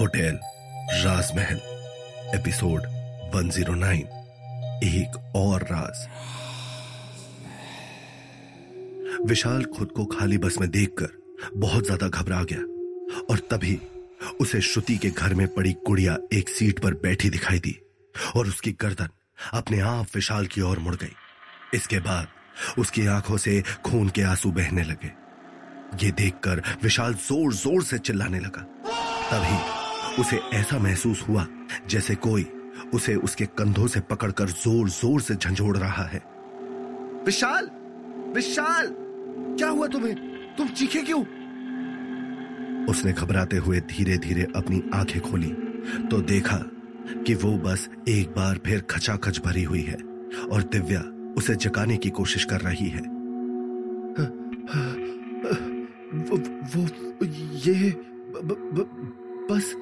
Hotel राजमहल, episode 109 एक और राज। विशाल खुद को खाली बस में देखकर बहुत ज़्यादा घबरा गया और तभी उसे श्रुति के घर में पड़ी गुड़िया एक सीट पर बैठी दिखाई दी और उसकी गर्दन अपने आप विशाल की ओर मुड़ गई। इसके बाद उसकी आँखों से खून के आँसू बहने लगे। ये देखकर विशाल ज़ोर ज़ोर से चिल्लाने लगा। तभी उसे ऐसा महसूस हुआ जैसे कोई उसे उसके कंधों से पकड़कर ज़ोर ज़ोर से झंझोड़ रहा है। विशाल! विशाल! क्या हुआ तुम्हें? तुम चीखे क्यों? उसने घबराते हुए धीरे धीरे अपनी आँखें खोली तो देखा कि वो बस एक बार फिर खचाखच भरी हुई है और दिव्या उसे जगाने की कोशिश कर रही है। वो, ये ब, ब, बस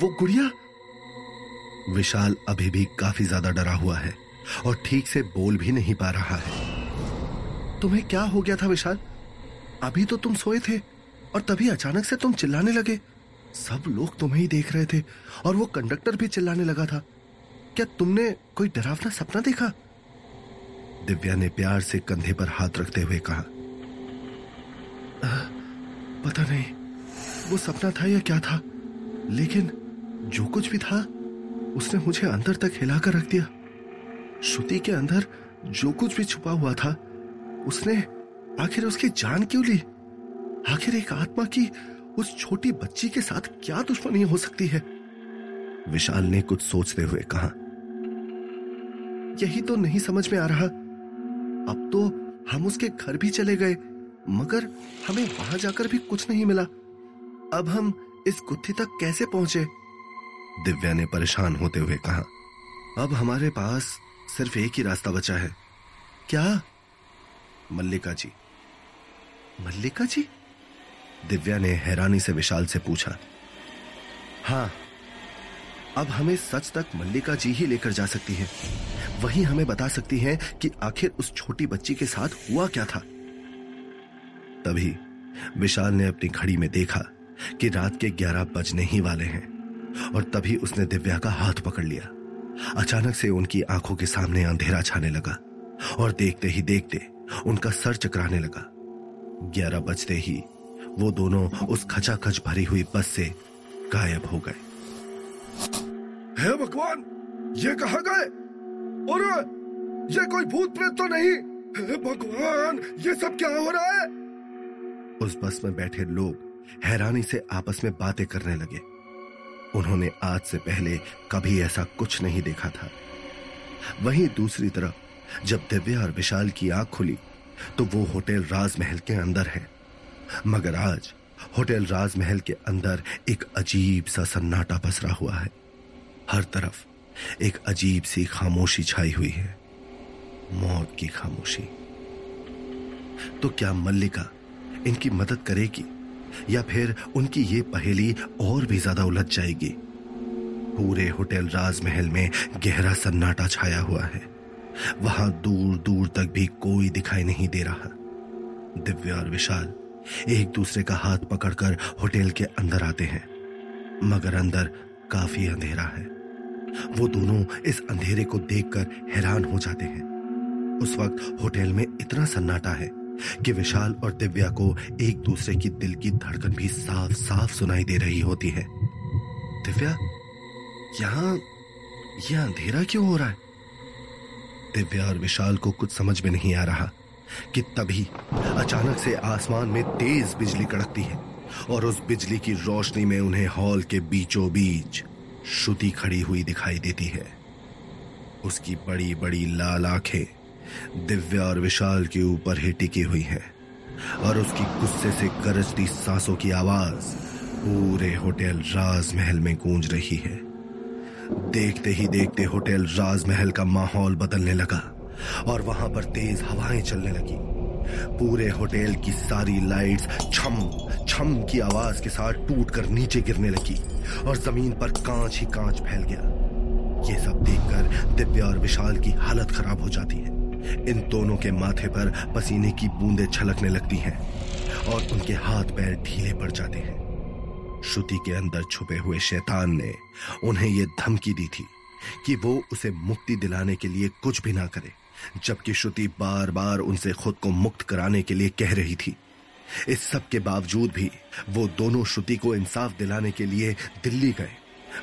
वो गुड़िया? विशाल अभी भी काफ़ी ज़्यादा डरा हुआ है और ठीक से बोल भी नहीं पा रहा है। तुम्हें क्या हो गया था विशाल? अभी तो तुम सोए थे और तभी अचानक से तुम चिल्लाने लगे। सब लोग तुम्हें ही देख रहे थे और वो कंडक्टर भी चिल्लाने लगा था। क्या तुमने कोई डरावना सपना देखा? दिव्या ने प्यार से कंधे पर हाथ रखते हुए कहा पता नहीं, वो सपना था या क्या था? लेकिन जो कुछ भी था, उसने मुझे अंदर तक हिलाकर रख दिया। श्रुति के अंदर जो कुछ भी छुपा हुआ था, उसने आखिर उसकी जान क्यों ली? आखिर एक आत्मा की उस छोटी बच्ची के साथ क्या दुश्मनी हो सकती है? विशाल ने कुछ सोचते हुए कहा, यही तो नहीं समझ में आ रहा। अब तो हम उसके घर भी चले गए। मगर हमें वहाँ जाकर भी कुछ नहीं मिला। अब हम इस गुत्थी तक कैसे पहुँचे? दिव्या ने परेशान होते हुए कहा, अब हमारे पास सिर्फ़ एक ही रास्ता बचा है। क्या? मल्लिका जी। मल्लिका जी? दिव्या ने हैरानी से विशाल से पूछा हाँ अब हमें सच तक मल्लिका जी ही लेकर जा सकती है। वही हमें बता सकती है कि आखिर उस छोटी बच्ची के साथ हुआ क्या था? तभी विशाल ने अपनी घड़ी में देखा कि रात के ग्यारह बजने ही वाले हैं, और तभी उसने दिव्या का हाथ पकड़ लिया। अचानक से उनकी आँखों के सामने अंधेरा छाने लगा, और देखते ही देखते उनका सर चकराने लगा। ग्यारह बजते ही वो दोनों उस खचाखच भरी हुई बस से गायब हो गए। हे भगवान, ये कहा गए? और ये कोई भूत प्रेत तो नहीं? हे भगवान, ये सब क्या हो रहा है? उस बस में बैठे लोग हैरानी से आपस में बातें करने लगे। उन्होंने आज से पहले कभी ऐसा कुछ नहीं देखा था। वहीं दूसरी तरफ़, जब दिव्या और विशाल की आँख खुली तो वो होटल राजमहल के अंदर है। मगर आज होटल राजमहल के अंदर एक अजीब सा सन्नाटा पसरा हुआ है। हर तरफ़ एक अजीब सी खामोशी छाई हुई है। मौत की खामोशी। तो क्या मल्लिका इनकी मदद करेगी, या फिर उनकी ये पहेली और भी ज़्यादा उलझ जाएगी। पूरे होटल राजमहल में गहरा सन्नाटा छाया हुआ है। वहाँ दूर दूर तक भी कोई दिखाई नहीं दे रहा। दिव्या और विशाल एक दूसरे का हाथ पकड़कर होटल के अंदर आते हैं, मगर अंदर काफ़ी अंधेरा है। वो दोनों इस अंधेरे को देखकर हैरान हो जाते हैं। उस वक्त होटल में इतना सन्नाटा है कि विशाल और दिव्या को एक दूसरे की दिल की धड़कन भी साफ़ साफ़ सुनाई दे रही होती है। दिव्या, यहाँ यह अंधेरा क्यों हो रहा है? दिव्या और विशाल को कुछ समझ में नहीं आ रहा कि तभी अचानक से आसमान में तेज बिजली कड़कती है और उस बिजली की रोशनी में उन्हें हॉल के बीचों बीच श्रुति खड़ी हुई दिखाई देती है। उसकी बड़ी बड़ी लाल आँखें दिव्या और विशाल के ऊपर ही टिकी हुई है और उसकी गुस्से से गरजती सांसों की आवाज़ पूरे होटल राजमहल में गूंज रही है। देखते ही देखते होटल राजमहल का माहौल बदलने लगा और वहाँ पर तेज हवाएँ चलने लगी। पूरे होटल की सारी लाइट्स छम छम की आवाज़ के साथ टूट कर नीचे गिरने लगी और ज़मीन पर कांच ही कांच फैल गया। ये सब देखकर दिव्या और विशाल की हालत खराब हो जाती है। इन दोनों के माथे पर पसीने की बूंदें छलकने लगती हैं और उनके हाथ पैर ढीले पड़ जाते हैं। श्रुति के अंदर छुपे हुए शैतान ने उन्हें यह धमकी दी थी कि वो उसे मुक्ति दिलाने के लिए कुछ भी ना करे, जबकि श्रुति बार बार उनसे खुद को मुक्त कराने के लिए कह रही थी। इस सब के बावजूद भी वो दोनों श्रुति को इंसाफ दिलाने के लिए दिल्ली गए,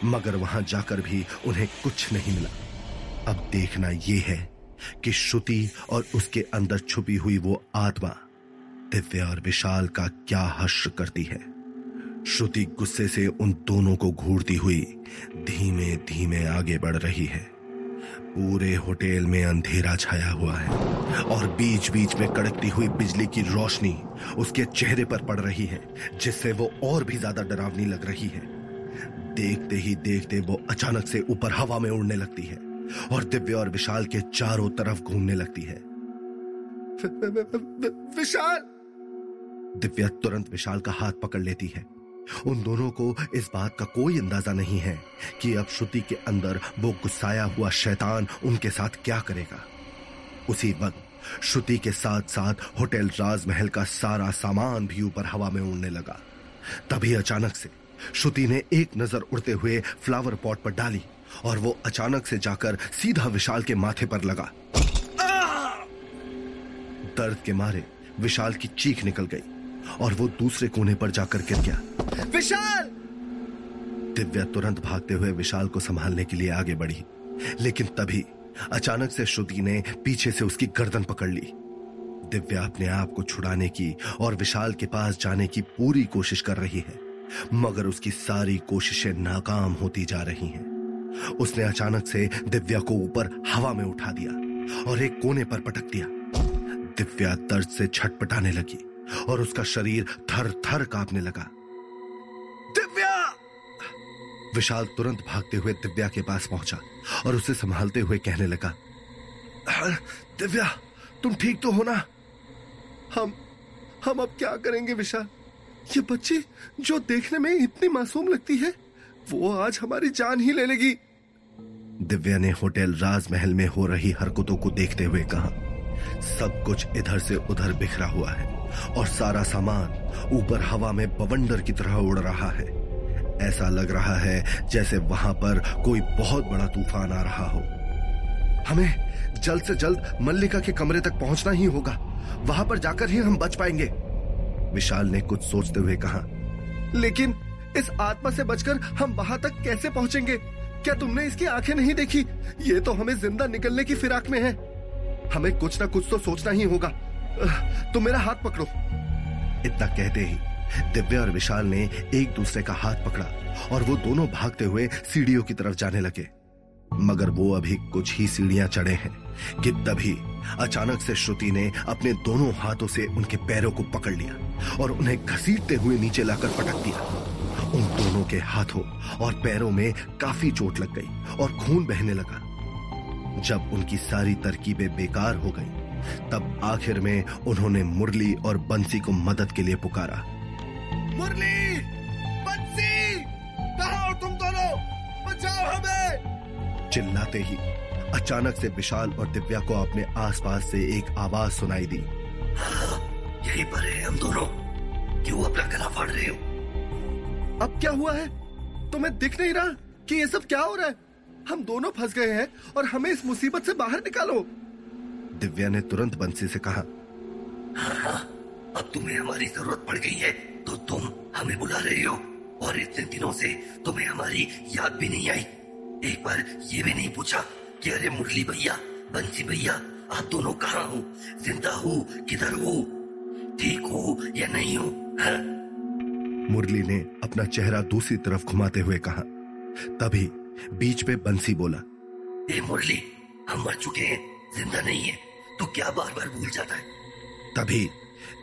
मगर वहाँ जाकर भी उन्हें कुछ नहीं मिला। अब देखना यह है कि श्रुति और उसके अंदर छुपी हुई वो आत्मा दिव्या और विशाल का क्या हश्र करती है। श्रुति गुस्से से उन दोनों को घूरती हुई धीमे धीमे आगे बढ़ रही है। पूरे होटल में अंधेरा छाया हुआ है और बीच बीच में कड़कती हुई बिजली की रोशनी उसके चेहरे पर पड़ रही है, जिससे वो और भी ज़्यादा डरावनी लग रही है। देखते ही देखते वो अचानक से ऊपर हवा में उड़ने लगती है। और दिव्य और विशाल के चारों तरफ़ घूमने लगती है। विशाल! दिव्या तुरंत विशाल का हाथ पकड़ लेती है। उन दोनों को इस बात का कोई अंदाज़ा नहीं है कि अब श्रुति के अंदर वो गुस्साया हुआ शैतान उनके साथ क्या करेगा। उसी वक्त श्रुति के साथ साथ होटल राजमहल का सारा सामान भी ऊपर हवा में उड़ने लगा। तभी अचानक से श्रुति ने एक नज़र उड़ते हुए फ्लावर पॉट पर डाली और वो अचानक से जाकर सीधा विशाल के माथे पर लगा। दर्द के मारे विशाल की चीख निकल गई और वो दूसरे कोने पर जाकर गिर गया। विशाल! दिव्या तुरंत भागते हुए विशाल को संभालने के लिए आगे बढ़ी लेकिन तभी अचानक से श्रुति ने पीछे से उसकी गर्दन पकड़ ली। दिव्या अपने आप को छुड़ाने की और विशाल के पास जाने की पूरी कोशिश कर रही है। मगर उसकी सारी कोशिशें नाकाम होती जा रही हैं। उसने अचानक से दिव्या को ऊपर हवा में उठा दिया और एक कोने पर पटक दिया। दिव्या दर्द से छटपटाने लगी और उसका शरीर थर थर कांपने लगा। दिव्या! विशाल तुरंत भागते हुए दिव्या के पास पहुँचा और उसे संभालते हुए कहने लगा हाँ, दिव्या तुम ठीक तो हो ना? हम हम अब क्या करेंगे विशाल? ये बच्ची जो देखने में इतनी मासूम लगती है, वो आज हमारी जान ही ले लेगी। दिव्या ने होटल राजमहल में हो रही हरकतों को देखते हुए कहा, सब कुछ इधर से उधर बिखरा हुआ है और सारा सामान ऊपर हवा में बवंडर की तरह उड़ रहा है। ऐसा लग रहा है जैसे वहाँ पर कोई बहुत बड़ा तूफ़ान आ रहा हो। हमें जल्द से जल्द मल्लिका के कमरे तक पहुँचना ही होगा। वहाँ पर जाकर ही हम बच पाएँगे। विशाल ने कुछ सोचते हुए कहा, लेकिन इस आत्मा से बचकर हम वहाँ तक कैसे पहुँचेंगे? क्या तुमने इसकी आँखें नहीं देखी? ये तो हमें ज़िंदा निकलने की फिराक में है। हमें कुछ ना कुछ तो सोचना ही होगा। तुम मेरा हाथ पकड़ो। इतना कहते ही दिव्या और विशाल ने एक दूसरे का हाथ पकड़ा और वो दोनों भागते हुए सीढ़ियों की तरफ़ जाने लगे। मगर वो अभी कुछ ही सीढ़ियाँ चढ़े हैं, कि तभी अचानक से श्रुति ने अपने दोनों हाथों से उनके पैरों को पकड़ लिया और उन्हें घसीटते हुए नीचे लाकर पटक दिया। उन दोनों के हाथों और पैरों में काफ़ी चोट लग गई और खून बहने लगा। जब उनकी सारी तरकीबें बेकार हो गई, तब आखिर में उन्होंने मुरली और बंसी को मदद के लिए पुकारा। मुरली! बंसी! कहा तुम दोनों? बचाओ हमें! चिल्लाते ही अचानक से विशाल और दिव्या को अपने आसपास से एक आवाज़ सुनाई दी। यही पर है हम दोनों। क्यों अपना गला फाड़ रहे हो? अब क्या हुआ है? तुम्हें दिख नहीं रहा कि ये सब क्या हो रहा है? हम दोनों फंस गए हैं और हमें इस मुसीबत से बाहर निकालो। दिव्या ने तुरंत बंसी से कहा हाँ, अब तुम्हें हमारी ज़रूरत पड़ गई है तो तुम हमें बुला रहे हो। और इतने दिनों से तुम्हें हमारी याद भी नहीं आई। एक बार ये भी नहीं पूछा कि अरे मुरली भैया बंसी भैया आप दोनों कहाँ हो? ज़िंदा हो किधर हो? ठीक हो या नहीं हो? हा? मुरली ने अपना चेहरा दूसरी तरफ़ घुमाते हुए कहा। तभी बीच में बंसी बोला ए मुरली हम मर चुके हैं ज़िंदा नहीं है तो क्या बार बार भूल जाता है? तभी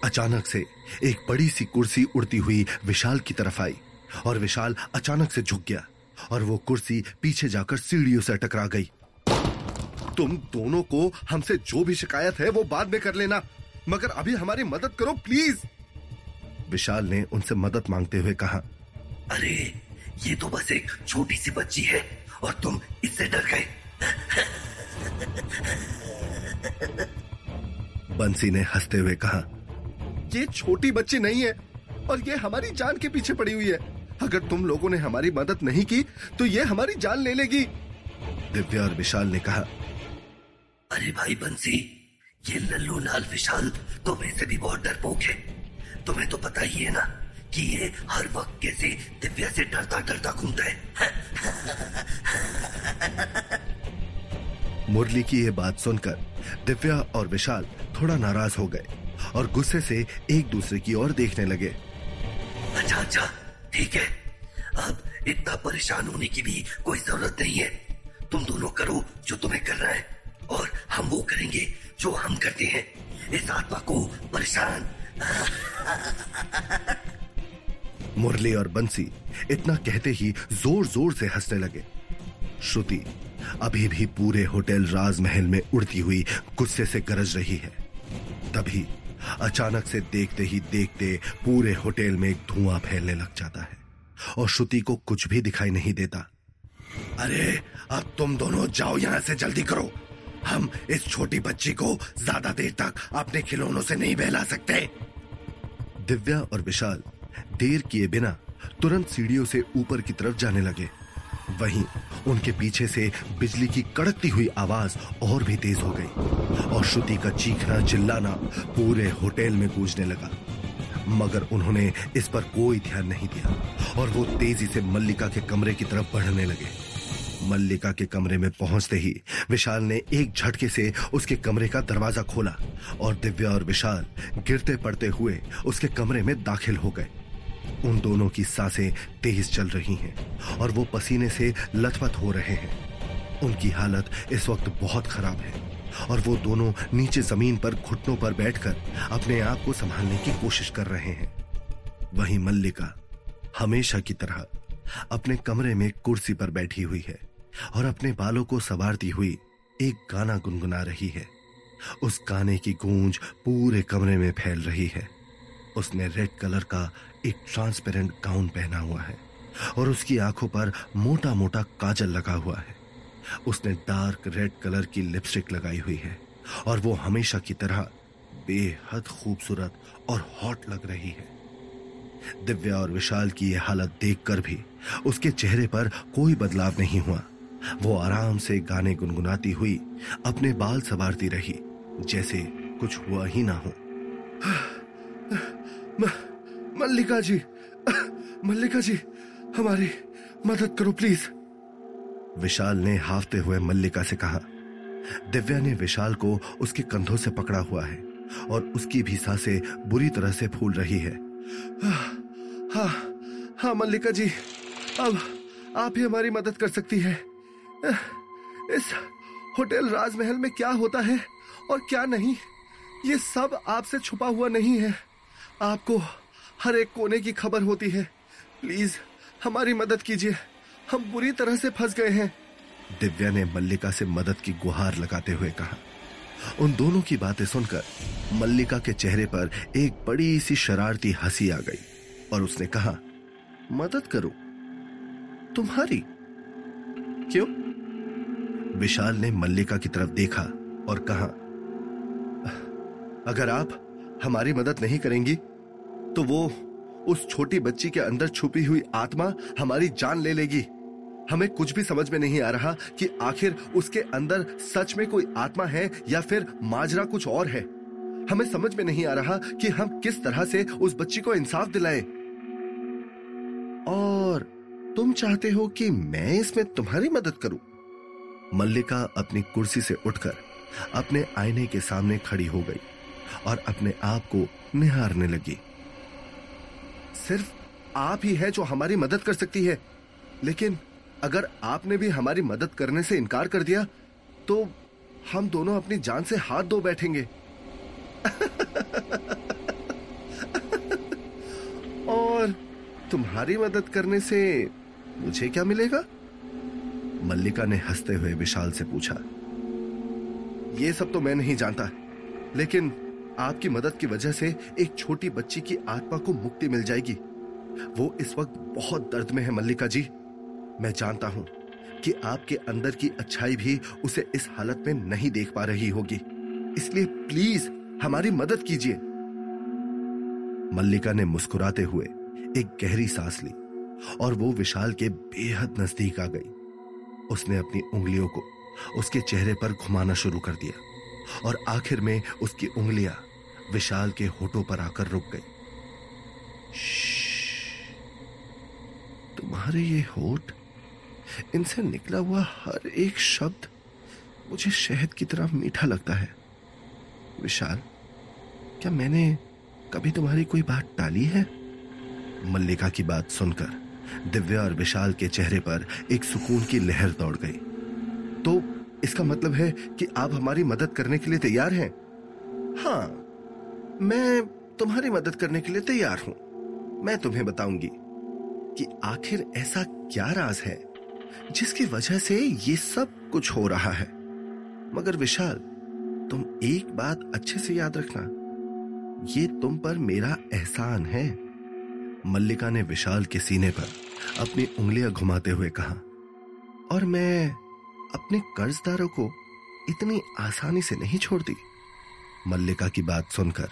अचानक से एक बड़ी सी कुर्सी उड़ती हुई विशाल की तरफ़ आई और विशाल अचानक से झुक गया। और वो कुर्सी पीछे जाकर सीढ़ियों से टकरा गई। तुम दोनों को हमसे जो भी शिकायत है वो बाद में कर लेना मगर अभी हमारी मदद करो प्लीज़। विशाल ने उनसे मदद मांगते हुए कहा अरे ये तो बस एक छोटी सी बच्ची है और तुम इससे डर गए। बंसी ने हँसते हुए कहा ये छोटी बच्ची नहीं है और ये हमारी जान के पीछे पड़ी हुई है। अगर तुम लोगों ने हमारी मदद नहीं की तो ये हमारी जान ले लेगी। दिव्या और विशाल ने कहा अरे भाई बंसी ये लल्लू लाल विशाल तुम्हें से भी बहुत डरपोक है तुम्हें तो पता ही है ना कि ये हर वक्त कैसे दिव्या से डरता डरता घूमता है। मुरली की ये बात सुनकर दिव्या और विशाल थोड़ा नाराज़ हो गए और गुस्से से एक दूसरे की ओर देखने लगे। अच्छा अच्छा। ठीक है। अब इतना परेशान होने की भी कोई ज़रूरत नहीं है। तुम दोनों करो जो तुम्हें करना है, और हम वो करेंगे जो हम करते हैं। इस आत्मा को परेशान। मुरली और बंसी इतना कहते ही ज़ोर ज़ोर से हंसने लगे। श्रुति, अभी भी पूरे होटल राजमहल में उड़ती हुई गुस्से से गरज रही है। तभी अचानक से देखते ही देखते पूरे होटल में एक धुआँ फैलने लग जाता है और श्रुति को कुछ भी दिखाई नहीं देता। अरे, अब तुम दोनों जाओ यहाँ से जल्दी करो। हम इस छोटी बच्ची को ज़्यादा देर तक अपने खिलौनों से नहीं बहला सकते। दिव्या और विशाल देर किए बिना तुरंत सीढ़ियों से ऊपर की तरफ़ जाने लगे। वहीं उनके पीछे से बिजली की कड़कती हुई आवाज़ और भी तेज हो गई और श्रुति का चीखना चिल्लाना पूरे होटल में गूंजने लगा। मगर उन्होंने इस पर कोई ध्यान नहीं दिया और वो तेज़ी से मल्लिका के कमरे की तरफ़ बढ़ने लगे। मल्लिका के कमरे में पहुँचते ही विशाल ने एक झटके से उसके कमरे का दरवाज़ा खोला और दिव्या और विशाल गिरते पड़ते हुए उसके कमरे में दाखिल हो गए। उन दोनों की साँसें तेज चल रही हैं और वो पसीने से लथपथ हो रहे हैं। उनकी हालत इस वक्त बहुत खराब है और वो दोनों नीचे ज़मीन पर घुटनों पर बैठकर अपने आप को संभालने की कोशिश कर रहे हैं। वहीं मल्लिका हमेशा की तरह अपने कमरे में कुर्सी पर बैठी हुई है और अपने बालों को सवारती हुई एक गाना गुनगुना रही है। उस गाने की गूंज पूरे कमरे में फैल रही है। उसने रेड कलर का एक ट्रांसपेरेंट गाउन पहना हुआ है और उसकी आँखों पर मोटा मोटा काजल लगा हुआ है। उसने डार्क रेड कलर की लिपस्टिक लगाई हुई है और वो हमेशा की तरह बेहद खूबसूरत और हॉट लग रही है। दिव्या और विशाल की यह हालत देखकर भी उसके चेहरे पर कोई बदलाव नहीं हुआ। वो आराम से गाने गुनगुनाती हुई अपने बाल सवारती रही, जैसे कुछ हुआ ही ना हो। मल्लिका जी मल्लिका जी हमारी मदद करो प्लीज़। विशाल ने हाफते हुए मल्लिका से कहा दिव्या ने विशाल को उसके कंधों से पकड़ा हुआ है और उसकी भी साँसें बुरी तरह से फूल रही है हाँ हाँ मल्लिका जी अब आप ही हमारी मदद कर सकती है। इस होटल राजमहल में क्या होता है और क्या नहीं ये सब आपसे छुपा हुआ नहीं है। आपको हर एक कोने की खबर होती है। प्लीज़, हमारी मदद कीजिए। हम बुरी तरह से फंस गए हैं। दिव्या ने मल्लिका से मदद की गुहार लगाते हुए कहा। उन दोनों की बातें सुनकर मल्लिका के चेहरे पर एक बड़ी सी शरारती हँसी आ गई और उसने कहा, मदद करो। तुम्हारी। क्यों? विशाल ने मल्लिका की तरफ़ देखा और कहा, अगर आप हमारी मदद नहीं करेंगी तो वो उस छोटी बच्ची के अंदर छुपी हुई आत्मा हमारी जान ले लेगी। हमें कुछ भी समझ में नहीं आ रहा कि आखिर उसके अंदर सच में कोई आत्मा है या फिर माजरा कुछ और है। हमें समझ में नहीं आ रहा कि हम किस तरह से उस बच्ची को इंसाफ दिलाएँ। और तुम चाहते हो कि मैं इसमें तुम्हारी मदद करूँ? मल्लिका अपनी कुर्सी से उठकर अपने आईने के सामने खड़ी हो गई। और अपने आप को निहारने लगी। सिर्फ़ आप ही है जो हमारी मदद कर सकती है। लेकिन अगर आपने भी हमारी मदद करने से इनकार कर दिया तो हम दोनों अपनी जान से हाथ धो बैठेंगे। और तुम्हारी मदद करने से मुझे क्या मिलेगा? मल्लिका ने हँसते हुए विशाल से पूछा। ये सब तो मैं नहीं जानता, लेकिन आपकी मदद की वजह से एक छोटी बच्ची की आत्मा को मुक्ति मिल जाएगी। वो इस वक्त बहुत दर्द में है, मल्लिका जी। मैं जानता हूँ कि आपके अंदर की अच्छाई भी उसे इस हालत में नहीं देख पा रही होगी। इसलिए प्लीज़ हमारी मदद कीजिए। मल्लिका ने मुस्कुराते हुए एक गहरी सांस ली और वो विशाल के बेहद नज़दीक आ गई। उसने अपनी उंगलियों को उसके चेहरे पर घुमाना शुरू कर दिया और आखिर में उसकी उंगलियाँ विशाल के होठों पर आकर रुक गई। तुम्हारे ये होठ, इनसे निकला हुआ हर एक शब्द मुझे शहद की तरह मीठा लगता है। विशाल, क्या मैंने कभी तुम्हारी कोई बात टाली है? मल्लिका की बात सुनकर दिव्या और विशाल के चेहरे पर एक सुकून की लहर दौड़ गई। तो इसका मतलब है कि आप हमारी मदद करने के लिए तैयार हैं? हाँ मैं तुम्हारी मदद करने के लिए तैयार हूँ। मैं तुम्हें बताऊँगी कि आखिर ऐसा क्या राज है, जिसकी वजह से ये सब कुछ हो रहा है। मगर विशाल, तुम एक बात अच्छे से याद रखना। ये तुम पर मेरा एहसान है। मल्लिका ने विशाल के सीने पर अपनी उंगलियाँ घुमाते हुए कहा, और मैं अपने कर्जदारों को इतनी आसानी से नहीं छोड़ती। मल्लिका की बात सुनकर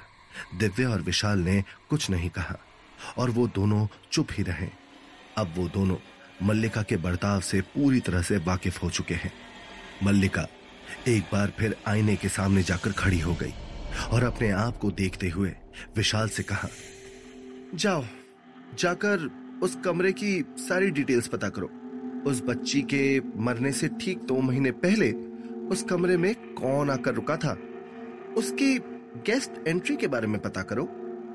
दिव्या और विशाल ने कुछ नहीं कहा, और वो दोनों चुप ही रहे। अब वो दोनों मल्लिका के बर्ताव से पूरी तरह से वाकिफ हो चुके हैं। मल्लिका एक बार फिर आईने के सामने जाकर खड़ी हो गई, और अपने आप को देखते हुए विशाल से कहा, जाओ, जाकर उस कमरे की सारी डिटेल्स पता करो। उस बच्ची के मरने से ठीक दो महीने पहले उस कमरे में कौन आकर रुका था? उसकी गेस्ट एंट्री के बारे में पता करो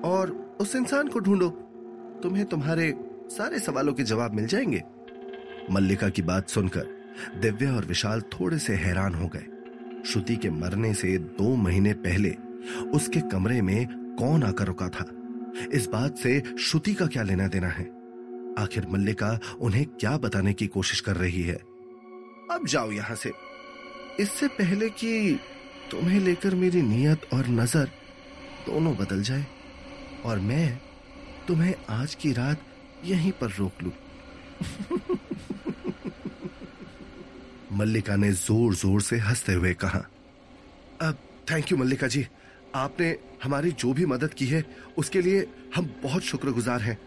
और उस इंसान को ढूंढो। तुम्हें तुम्हारे सारे सवालों के जवाब मिल जाएँगे। मल्लिका की बात सुनकर दिव्या और विशाल थोड़े से हैरान हो गए। श्रुति के मरने से दो महीने पहले उसके कमरे में कौन आकर रुका था? इस बात से श्रुति का क्या लेना देना है? आखिर मल्लिका उन्हें क्या बताने की कोशिश कर रही है? अब जाओ यहाँ से। इससे पहले कि तुम्हें लेकर मेरी नीयत और नज़र दोनों बदल जाए, और मैं तुम्हें आज की रात यहीं पर रोक लू। मल्लिका ने ज़ोर ज़ोर से हँसते हुए कहा, अब थैंक यू मल्लिका जी। आपने हमारी जो भी मदद की है, उसके लिए हम बहुत शुक्रगुजार हैं।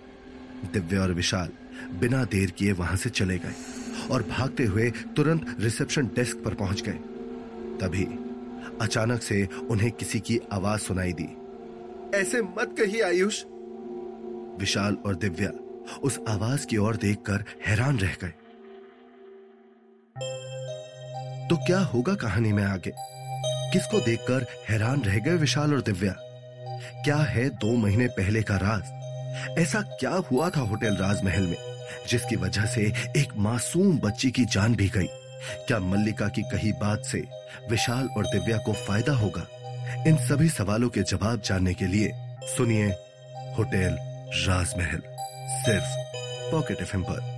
दिव्य और विशाल बिना देर किए वहाँ से चले गए और भागते हुए तुरंत रिसेप्शन डेस्क पर पहुँच गए। तभी अचानक से उन्हें किसी की आवाज़ सुनाई दी। ऐसे मत कही आयुष। विशाल और दिव्या उस आवाज़ की ओर देखकर हैरान रह गए। तो क्या होगा कहानी में आगे? किसको देखकर हैरान रह गए विशाल और दिव्या? क्या है दो महीने पहले का राज? ऐसा क्या हुआ था होटल राजमहल में जिसकी वजह से एक मासूम बच्ची की जान भी गई? क्या मल्लिका की कही बात से विशाल और दिव्या को फ़ायदा होगा? इन सभी सवालों के जवाब जानने के लिए सुनिए होटल राजमहल, सिर्फ़ पॉकेट एफएम पर।